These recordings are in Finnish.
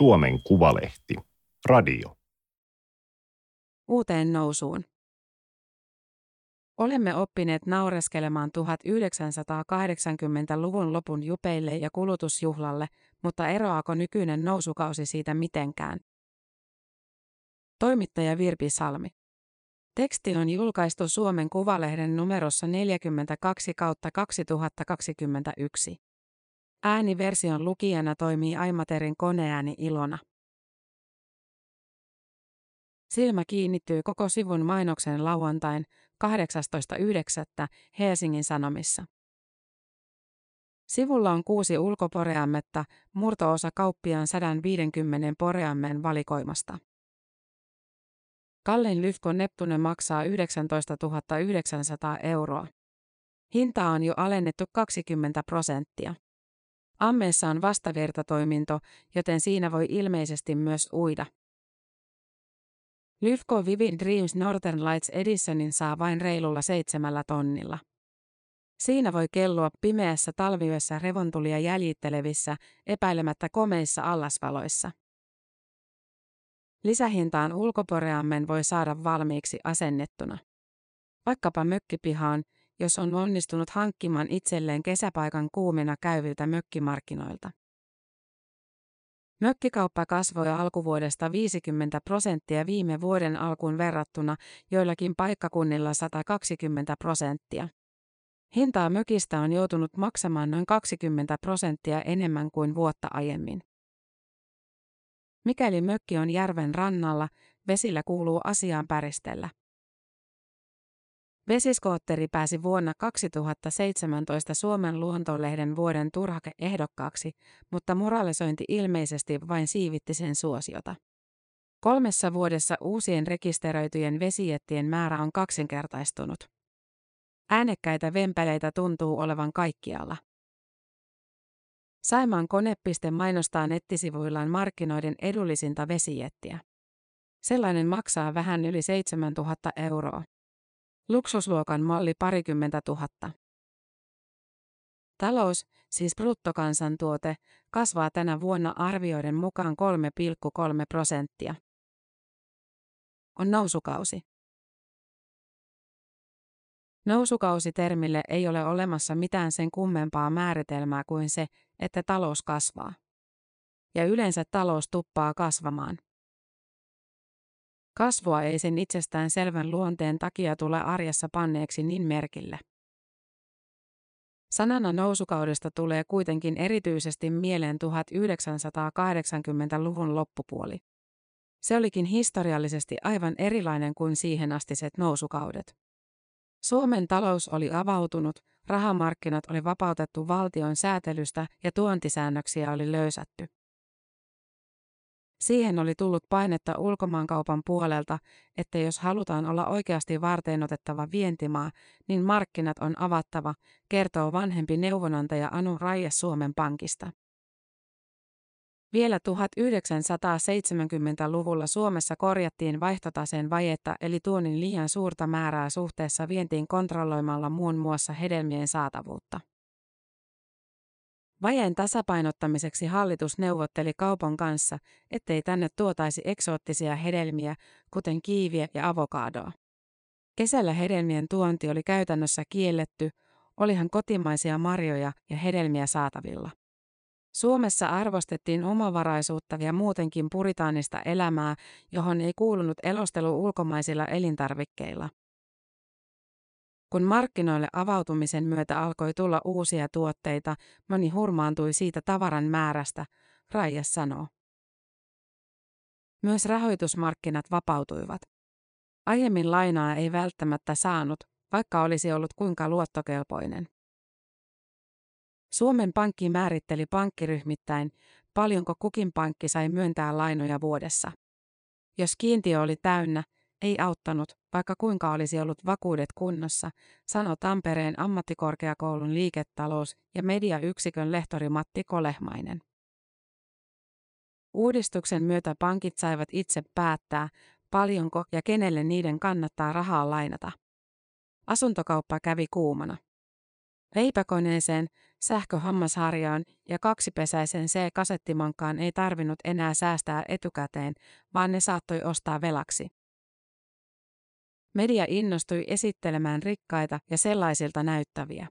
Suomen Kuvalehti. Radio. Uuteen nousuun. Olemme oppineet naureskelemaan 1980-luvun lopun jupeille ja kulutusjuhlalle, mutta eroaako nykyinen nousukausi siitä mitenkään? Toimittaja Virpi Salmi. Teksti on julkaistu Suomen Kuvalehden numerossa 42 kautta 2021. Ääniversion lukijana toimii Aimaterin koneääni Ilona. Silmä kiinnittyy koko sivun mainoksen lauantain 18.9. Helsingin Sanomissa. Sivulla on kuusi ulkoporeammetta, murtoosa kauppiaan 150 poreammen valikoimasta. Kallein Lyfko Neptune maksaa 19 900 euroa. Hinta on jo alennettu 20 prosenttia. Ammeessa on vastavirtatoiminto, joten siinä voi ilmeisesti myös uida. Lyfko Vivid Dreams Northern Lights Editionin saa vain reilulla seitsemällä tonnilla. Siinä voi kellua pimeässä talviyössä revontulia jäljittelevissä, epäilemättä komeissa allasvaloissa. Lisähintaan ulkoporeammen voi saada valmiiksi asennettuna. Vaikkapa mökkipihaan, jos on onnistunut hankkimaan itselleen kesäpaikan kuumina käyviltä mökkimarkkinoilta. Mökkikauppa kasvoi alkuvuodesta 50 prosenttia viime vuoden alkuun verrattuna, joillakin paikkakunnilla 120 prosenttia. Hintaa mökistä on joutunut maksamaan noin 20 prosenttia enemmän kuin vuotta aiemmin. Mikäli mökki on järven rannalla, vesillä kuuluu asiaan päristellä. Vesiskootteri pääsi vuonna 2017 Suomen luontolehden vuoden turhake-ehdokkaaksi, mutta moralisointi ilmeisesti vain siivitti sen suosiota. Kolmessa vuodessa uusien rekisteröityjen vesijettien määrä on kaksinkertaistunut. Äänekkäitä vempeleitä tuntuu olevan kaikkialla. Saimaan konepiste mainostaa nettisivuillaan markkinoiden edullisinta vesijettiä. Sellainen maksaa vähän yli 7000 euroa. Luksusluokan malli parikymmentä tuhatta. Talous, siis bruttokansantuote, kasvaa tänä vuonna arvioiden mukaan 3,3 prosenttia. On nousukausi. Nousukausi-termille ei ole olemassa mitään sen kummempaa määritelmää kuin se, että talous kasvaa. Ja yleensä talous tuppaa kasvamaan. Kasvua ei sen itsestään selvän luonteen takia tule arjessa panneeksi niin merkille. Sanana nousukaudesta tulee kuitenkin erityisesti mieleen 1980-luvun loppupuoli. Se olikin historiallisesti aivan erilainen kuin siihen astiset nousukaudet. Suomen talous oli avautunut, rahamarkkinat oli vapautettu valtion säätelystä ja tuontisäännöksiä oli löysätty. Siihen oli tullut painetta ulkomaankaupan puolelta, että jos halutaan olla oikeasti varteenotettava vientimaa, niin markkinat on avattava, kertoo vanhempi neuvonantaja Anu Raija Suomen Pankista. Vielä 1970-luvulla Suomessa korjattiin vaihtotaseen vajetta eli tuonin liian suurta määrää suhteessa vientiin kontrolloimalla muun muassa hedelmien saatavuutta. Vajeen tasapainottamiseksi hallitus neuvotteli kaupan kanssa, ettei tänne tuotaisi eksoottisia hedelmiä, kuten kiiviä ja avokadoa. Kesällä hedelmien tuonti oli käytännössä kielletty, olihan kotimaisia marjoja ja hedelmiä saatavilla. Suomessa arvostettiin omavaraisuutta ja muutenkin puritaanista elämää, johon ei kuulunut elostelu ulkomaisilla elintarvikkeilla. Kun markkinoille avautumisen myötä alkoi tulla uusia tuotteita, moni hurmaantui siitä tavaran määrästä, Raija sanoo. Myös rahoitusmarkkinat vapautuivat. Aiemmin lainaa ei välttämättä saanut, vaikka olisi ollut kuinka luottokelpoinen. Suomen Pankki määritteli pankkiryhmittäin, paljonko kukin pankki sai myöntää lainoja vuodessa. Jos kiintiö oli täynnä, ei auttanut, vaikka kuinka olisi ollut vakuudet kunnossa, sanoi Tampereen ammattikorkeakoulun liiketalous- ja mediayksikön lehtori Matti Kolehmainen. Uudistuksen myötä pankit saivat itse päättää, paljonko ja kenelle niiden kannattaa rahaa lainata. Asuntokauppa kävi kuumana. Leipäkoneeseen, sähköhammasharjaan ja kaksipesäisen C-kasettimankaan ei tarvinnut enää säästää etukäteen, vaan ne saattoi ostaa velaksi. Media innostui esittelemään rikkaita ja sellaisilta näyttäviä.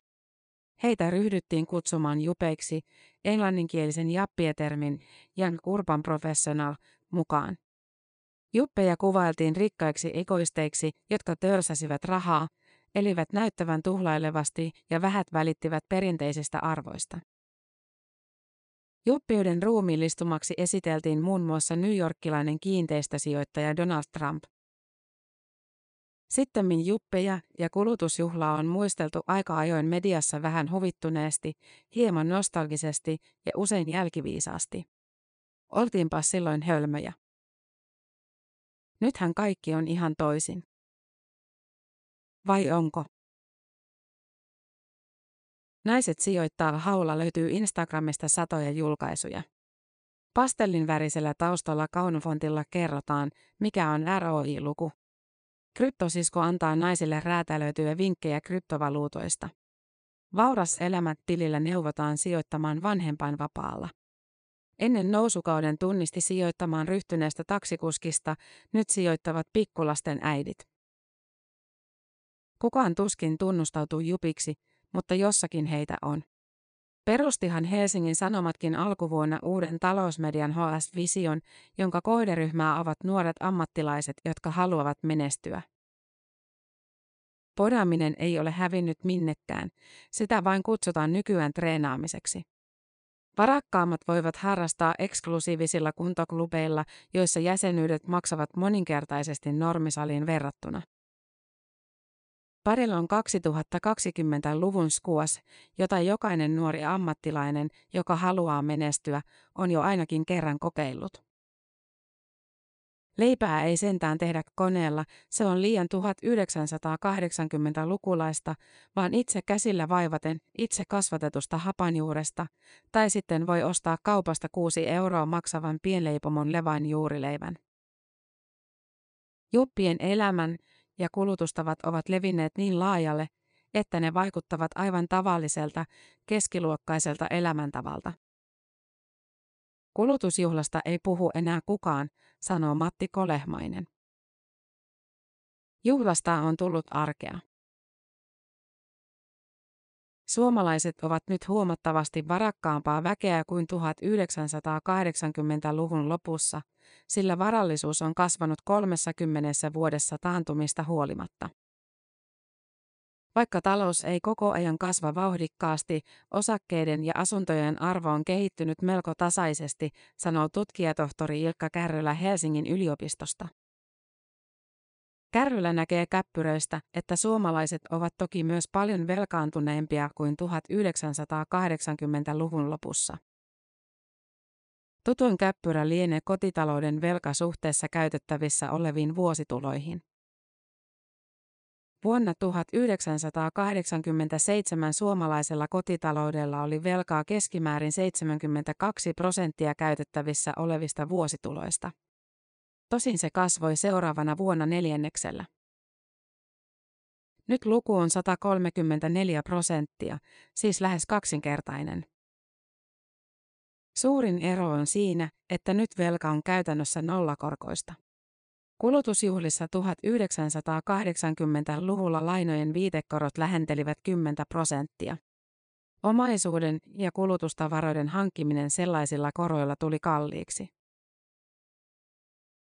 Heitä ryhdyttiin kutsumaan jupeiksi, englanninkielisen jappietermin Young Urban Professional mukaan. Juppeja kuvailtiin rikkaiksi egoisteiksi, jotka törsäsivät rahaa, elivät näyttävän tuhlailevasti ja vähät välittivät perinteisistä arvoista. Juppiuden ruumiillistumaksi esiteltiin muun muassa newyorkilainen kiinteistösijoittaja Donald Trump. Sittemmin juppeja ja kulutusjuhlaa on muisteltu aika ajoin mediassa vähän huvittuneesti, hieman nostalgisesti ja usein jälkiviisaasti. Oltiinpa silloin hölmöjä. Nythän kaikki on ihan toisin. Vai onko? Naiset sijoittaa haulla löytyy Instagramista satoja julkaisuja. Pastellin värisellä taustalla kaunofontilla kerrotaan, mikä on ROI-luku. Kryptosisko antaa naisille räätälöityjä vinkkejä kryptovaluutoista. Vauras elämät tilillä neuvotaan sijoittamaan vanhempainvapaalla. Ennen nousukauden tunnisti sijoittamaan ryhtyneestä taksikuskista, nyt sijoittavat pikkulasten äidit. Kukaan tuskin tunnustautuu jupiksi, mutta jossakin heitä on. Perustihan Helsingin Sanomatkin alkuvuonna uuden talousmedian HS-vision, jonka kohderyhmää ovat nuoret ammattilaiset, jotka haluavat menestyä. Podaaminen ei ole hävinnyt minnekään, sitä vain kutsutaan nykyään treenaamiseksi. Varakkaammat voivat harrastaa eksklusiivisilla kuntoklubeilla, joissa jäsenyydet maksavat moninkertaisesti normisaliin verrattuna. Parilla on 2020-luvun skuas, jota jokainen nuori ammattilainen, joka haluaa menestyä, on jo ainakin kerran kokeillut. Leipää ei sentään tehdä koneella, se on liian 1980-lukulaista, vaan itse käsillä vaivaten itse kasvatetusta hapanjuuresta, tai sitten voi ostaa kaupasta 6 euroa maksavan pienleipomon levain juurileivän. Juppien elämän ja kulutustavat ovat levinneet niin laajalle, että ne vaikuttavat aivan tavalliselta, keskiluokkaiselta elämäntavalta. Kulutusjuhlasta ei puhu enää kukaan, sanoo Matti Kolehmainen. Juhlasta on tullut arkea. Suomalaiset ovat nyt huomattavasti varakkaampaa väkeä kuin 1980-luvun lopussa, sillä varallisuus on kasvanut 30 vuodessa taantumista huolimatta. Vaikka talous ei koko ajan kasva vauhdikkaasti, osakkeiden ja asuntojen arvo on kehittynyt melko tasaisesti, sanoo tutkijatohtori Ilkka Kärrylä Helsingin yliopistosta. Kärrylä näkee käppyröistä, että suomalaiset ovat toki myös paljon velkaantuneempia kuin 1980-luvun lopussa. Tutuin käppyrä lienee kotitalouden velka suhteessa käytettävissä oleviin vuosituloihin. Vuonna 1987 suomalaisella kotitaloudella oli velkaa keskimäärin 72 prosenttia käytettävissä olevista vuosituloista. Tosin se kasvoi seuraavana vuonna neljänneksellä. Nyt luku on 134 prosenttia, siis lähes kaksinkertainen. Suurin ero on siinä, että nyt velka on käytännössä nollakorkoista. Kulutusjuhlissa 1980-luvulla lainojen viitekorot lähentelivät 10 prosenttia. Omaisuuden ja kulutustavaroiden hankkiminen sellaisilla koroilla tuli kalliiksi.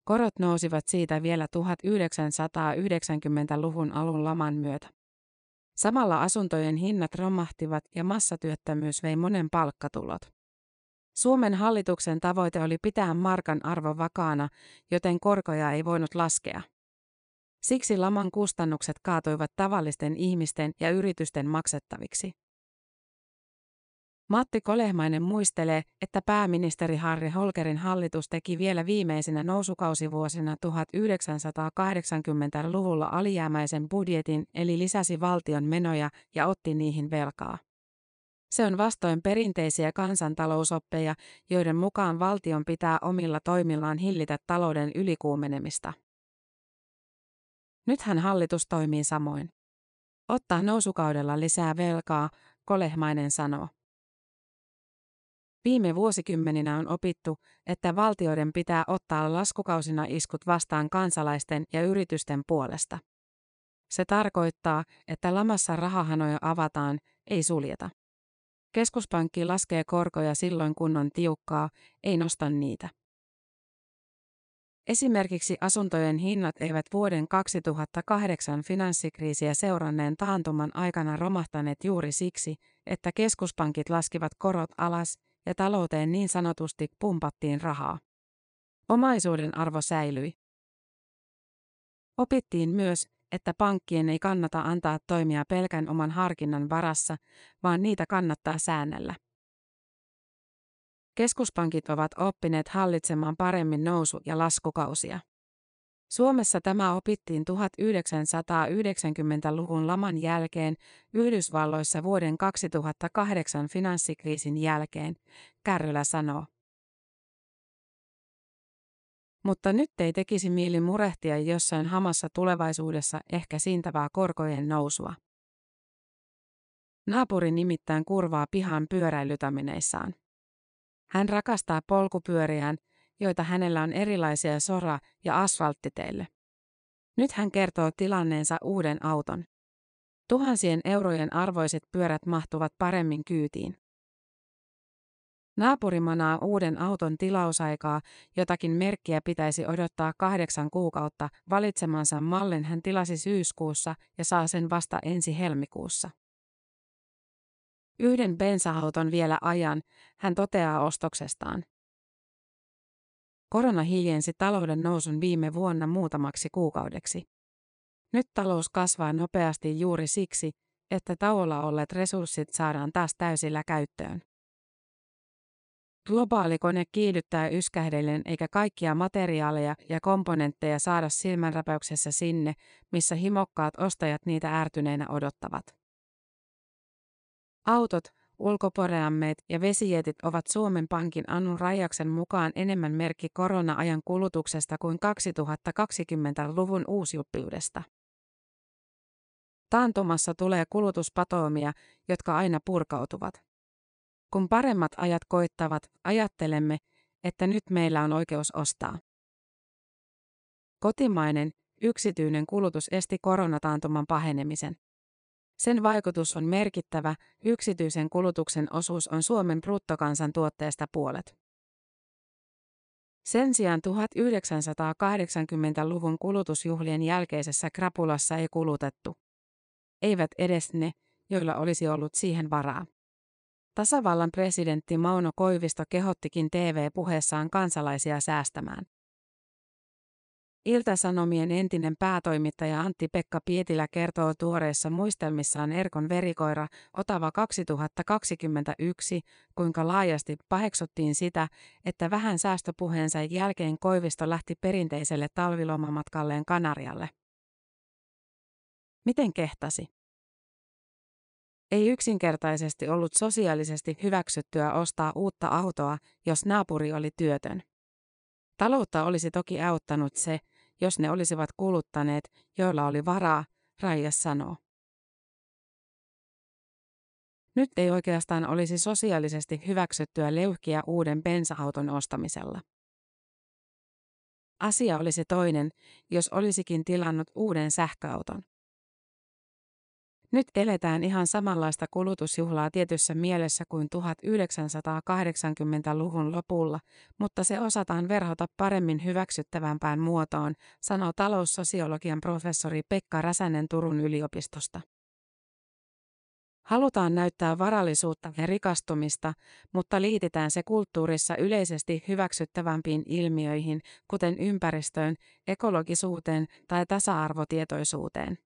Korot nousivat siitä vielä 1990-luvun alun laman myötä. Samalla asuntojen hinnat romahtivat ja massatyöttömyys vei monen palkkatulot. Suomen hallituksen tavoite oli pitää markan arvo vakaana, joten korkoja ei voinut laskea. Siksi laman kustannukset kaatuivat tavallisten ihmisten ja yritysten maksettaviksi. Matti Kolehmainen muistelee, että pääministeri Harri Holkerin hallitus teki vielä viimeisinä nousukausivuosina 1980-luvulla alijäämäisen budjetin eli lisäsi valtion menoja ja otti niihin velkaa. Se on vastoin perinteisiä kansantalousoppeja, joiden mukaan valtion pitää omilla toimillaan hillitä talouden ylikuumenemista. Nythän hallitus toimii samoin. Ottaa nousukaudella lisää velkaa, Kolehmainen sanoo. Viime vuosikymmeninä on opittu, että valtioiden pitää ottaa laskukausina iskut vastaan kansalaisten ja yritysten puolesta. Se tarkoittaa, että lamassa rahahanoja avataan, ei suljeta. Keskuspankki laskee korkoja silloin kun on tiukkaa, ei nosta niitä. Esimerkiksi asuntojen hinnat eivät vuoden 2008 finanssikriisiä seuranneen taantuman aikana romahtaneet juuri siksi, että keskuspankit laskivat korot alas ja talouteen niin sanotusti pumpattiin rahaa. Omaisuuden arvo säilyi. Opittiin myös, että pankkien ei kannata antaa toimia pelkän oman harkinnan varassa, vaan niitä kannattaa säännellä. Keskuspankit ovat oppineet hallitsemaan paremmin nousu- ja laskukausia. Suomessa tämä opittiin 1990-luvun laman jälkeen, Yhdysvalloissa vuoden 2008 finanssikriisin jälkeen, Kärrylä sanoo. Mutta nyt ei tekisi mieli murehtia jossain hamassa tulevaisuudessa ehkä siintävää korkojen nousua. Naapuri nimittäin kurvaa pihan pyöräilytamineissaan. Hän rakastaa polkupyöriään, joita hänellä on erilaisia sora- ja asfalttiteille. Nyt hän kertoo tilanneensa uuden auton. Tuhansien eurojen arvoiset pyörät mahtuvat paremmin kyytiin. Naapuri manaa uuden auton tilausaikaa, jotakin merkkiä pitäisi odottaa kahdeksan kuukautta, valitsemansa mallin hän tilasi syyskuussa ja saa sen vasta ensi helmikuussa. Yhden bensa-auton vielä ajan, hän toteaa ostoksestaan. Korona hiljensi talouden nousun viime vuonna muutamaksi kuukaudeksi. Nyt talous kasvaa nopeasti juuri siksi, että tauolla olleet resurssit saadaan taas täysillä käyttöön. Globaali kone kiihdyttää yskähdellen eikä kaikkia materiaaleja ja komponentteja saada silmänräpäyksessä sinne, missä himokkaat ostajat niitä ärtyneinä odottavat. Autot, ulkoporeammeet ja vesijetit ovat Suomen Pankin Anu Rajaksen mukaan enemmän merkki korona-ajan kulutuksesta kuin 2020-luvun uusjuppiudesta. Taantumassa tulee kulutuspatoomia, jotka aina purkautuvat. Kun paremmat ajat koittavat, ajattelemme, että nyt meillä on oikeus ostaa. Kotimainen, yksityinen kulutus esti koronataantuman pahenemisen. Sen vaikutus on merkittävä, yksityisen kulutuksen osuus on Suomen bruttokansantuotteesta puolet. Sen sijaan 1980-luvun kulutusjuhlien jälkeisessä krapulassa ei kulutettu. Eivät edes ne, joilla olisi ollut siihen varaa. Tasavallan presidentti Mauno Koivisto kehottikin TV-puheessaan kansalaisia säästämään. Iltasanomien entinen päätoimittaja Antti-Pekka Pietilä kertoo tuoreissa muistelmissaan Erkon verikoira Otava 2021, kuinka laajasti paheksuttiin sitä, että vähän säästöpuheensa jälkeen Koivisto lähti perinteiselle talvilomamatkalleen Kanarialle. Miten kehtasi? Ei yksinkertaisesti ollut sosiaalisesti hyväksyttyä ostaa uutta autoa, jos naapuri oli työtön. Taloutta olisi toki auttanut se, jos ne olisivat kuluttaneet, joilla oli varaa, Raija sanoo. Nyt ei oikeastaan olisi sosiaalisesti hyväksyttyä leuhkiä uuden bensa-auton ostamisella. Asia olisi toinen, jos olisikin tilannut uuden sähköauton. Nyt eletään ihan samanlaista kulutusjuhlaa tietyssä mielessä kuin 1980-luvun lopulla, mutta se osataan verhota paremmin hyväksyttävämpään muotoon, sanoo taloussosiologian professori Pekka Räsänen Turun yliopistosta. Halutaan näyttää varallisuutta ja rikastumista, mutta liitetään se kulttuurissa yleisesti hyväksyttävämpiin ilmiöihin, kuten ympäristöön, ekologisuuteen tai tasa-arvotietoisuuteen.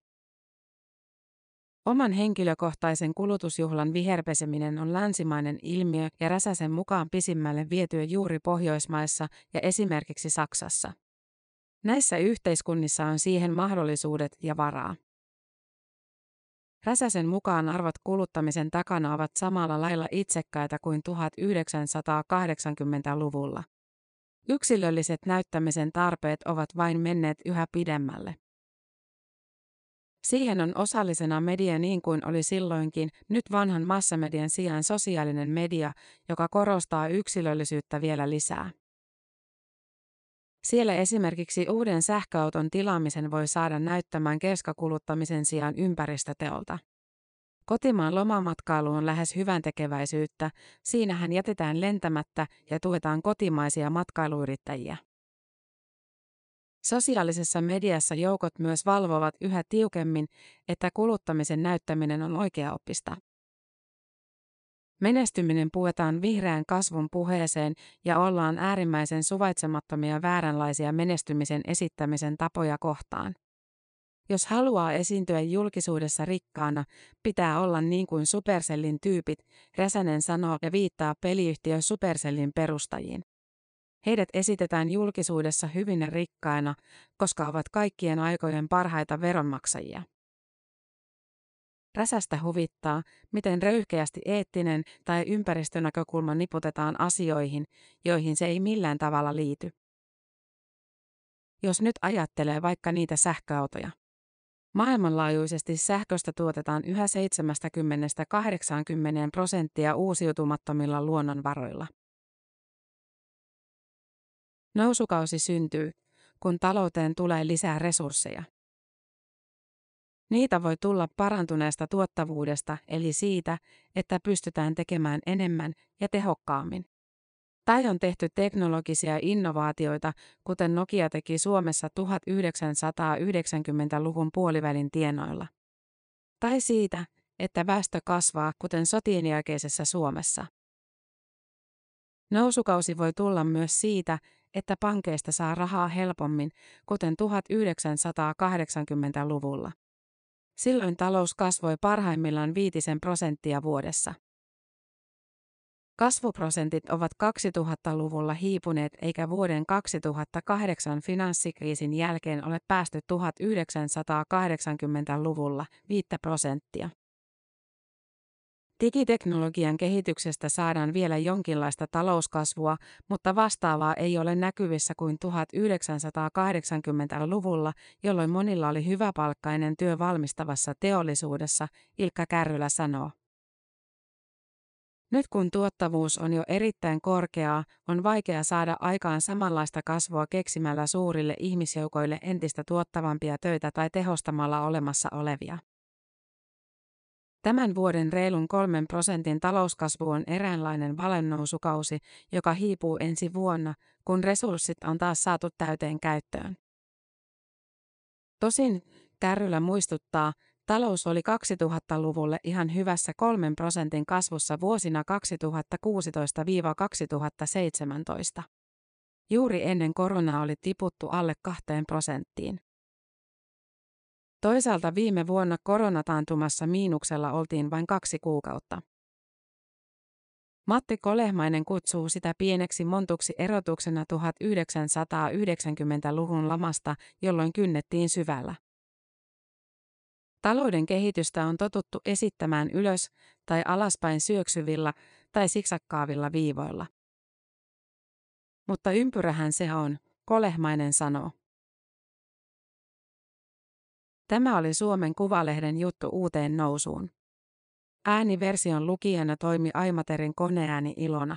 Oman henkilökohtaisen kulutusjuhlan viherpeseminen on länsimainen ilmiö ja Räsäsen mukaan pisimmälle vietyä juuri Pohjoismaissa ja esimerkiksi Saksassa. Näissä yhteiskunnissa on siihen mahdollisuudet ja varaa. Räsäsen mukaan arvot kuluttamisen takana ovat samalla lailla itsekkäitä kuin 1980-luvulla. Yksilölliset näyttämisen tarpeet ovat vain menneet yhä pidemmälle. Siihen on osallisena media niin kuin oli silloinkin, nyt vanhan massamedian sijaan sosiaalinen media, joka korostaa yksilöllisyyttä vielä lisää. Siellä esimerkiksi uuden sähköauton tilaamisen voi saada näyttämään keskakuluttamisen sijaan ympäristöteolta. Kotimaan lomamatkailu on lähes hyvän tekeväisyyttä, siinähän jätetään lentämättä ja tuetaan kotimaisia matkailuyrittäjiä. Sosiaalisessa mediassa joukot myös valvovat yhä tiukemmin, että kuluttamisen näyttäminen on oikeaoppista. Menestyminen puetaan vihreän kasvun puheeseen ja ollaan äärimmäisen suvaitsemattomia vääränlaisia menestymisen esittämisen tapoja kohtaan. Jos haluaa esiintyä julkisuudessa rikkaana, pitää olla niin kuin Supercellin tyypit, Räsänen sanoo ja viittaa peliyhtiö Supercellin perustajiin. Heidät esitetään julkisuudessa hyvin rikkaina, koska ovat kaikkien aikojen parhaita veronmaksajia. Räsästä huvittaa, miten röyhkeästi eettinen tai ympäristönäkökulma niputetaan asioihin, joihin se ei millään tavalla liity. Jos nyt ajattelee vaikka niitä sähköautoja. Maailmanlaajuisesti sähköstä tuotetaan yhä 70-80 prosenttia uusiutumattomilla luonnonvaroilla. Nousukausi syntyy, kun talouteen tulee lisää resursseja. Niitä voi tulla parantuneesta tuottavuudesta eli siitä, että pystytään tekemään enemmän ja tehokkaammin. Tai on tehty teknologisia innovaatioita, kuten Nokia teki Suomessa 1990-luvun puolivälin tienoilla. Tai siitä, että väestö kasvaa, kuten sotien jälkeisessä Suomessa. Nousukausi voi tulla myös siitä, että pankeista saa rahaa helpommin, kuten 1980-luvulla. Silloin talous kasvoi parhaimmillaan viitisen prosenttia vuodessa. Kasvuprosentit ovat 2000-luvulla hiipuneet eikä vuoden 2008 finanssikriisin jälkeen ole päästy 1980-luvulla 5 prosenttia. Digiteknologian kehityksestä saadaan vielä jonkinlaista talouskasvua, mutta vastaavaa ei ole näkyvissä kuin 1980-luvulla, jolloin monilla oli hyväpalkkainen työ valmistavassa teollisuudessa, Ilkka Kärrylä sanoo. Nyt kun tuottavuus on jo erittäin korkeaa, on vaikea saada aikaan samanlaista kasvua keksimällä suurille ihmisjoukoille entistä tuottavampia töitä tai tehostamalla olemassa olevia. Tämän vuoden reilun kolmen prosentin talouskasvu on eräänlainen valennousukausi, joka hiipuu ensi vuonna, kun resurssit on taas saatu täyteen käyttöön. Tosin, Kärrylä muistuttaa, talous oli 2000-luvulle ihan hyvässä kolmen prosentin kasvussa vuosina 2016-2017. Juuri ennen koronaa oli tiputtu alle kahteen prosenttiin. Toisaalta viime vuonna koronataantumassa miinuksella oltiin vain kaksi kuukautta. Matti Kolehmainen kutsuu sitä pieneksi montuksi erotuksena 1990-luvun lamasta, jolloin kynnettiin syvällä. Talouden kehitystä on totuttu esittämään ylös tai alaspäin syöksyvillä tai siksakkaavilla viivoilla. Mutta ympyrähän se on, Kolehmainen sanoo. Tämä oli Suomen Kuvalehden juttu uuteen nousuun. Ääniversion lukijana toimi Aimaterin koneääni Ilona.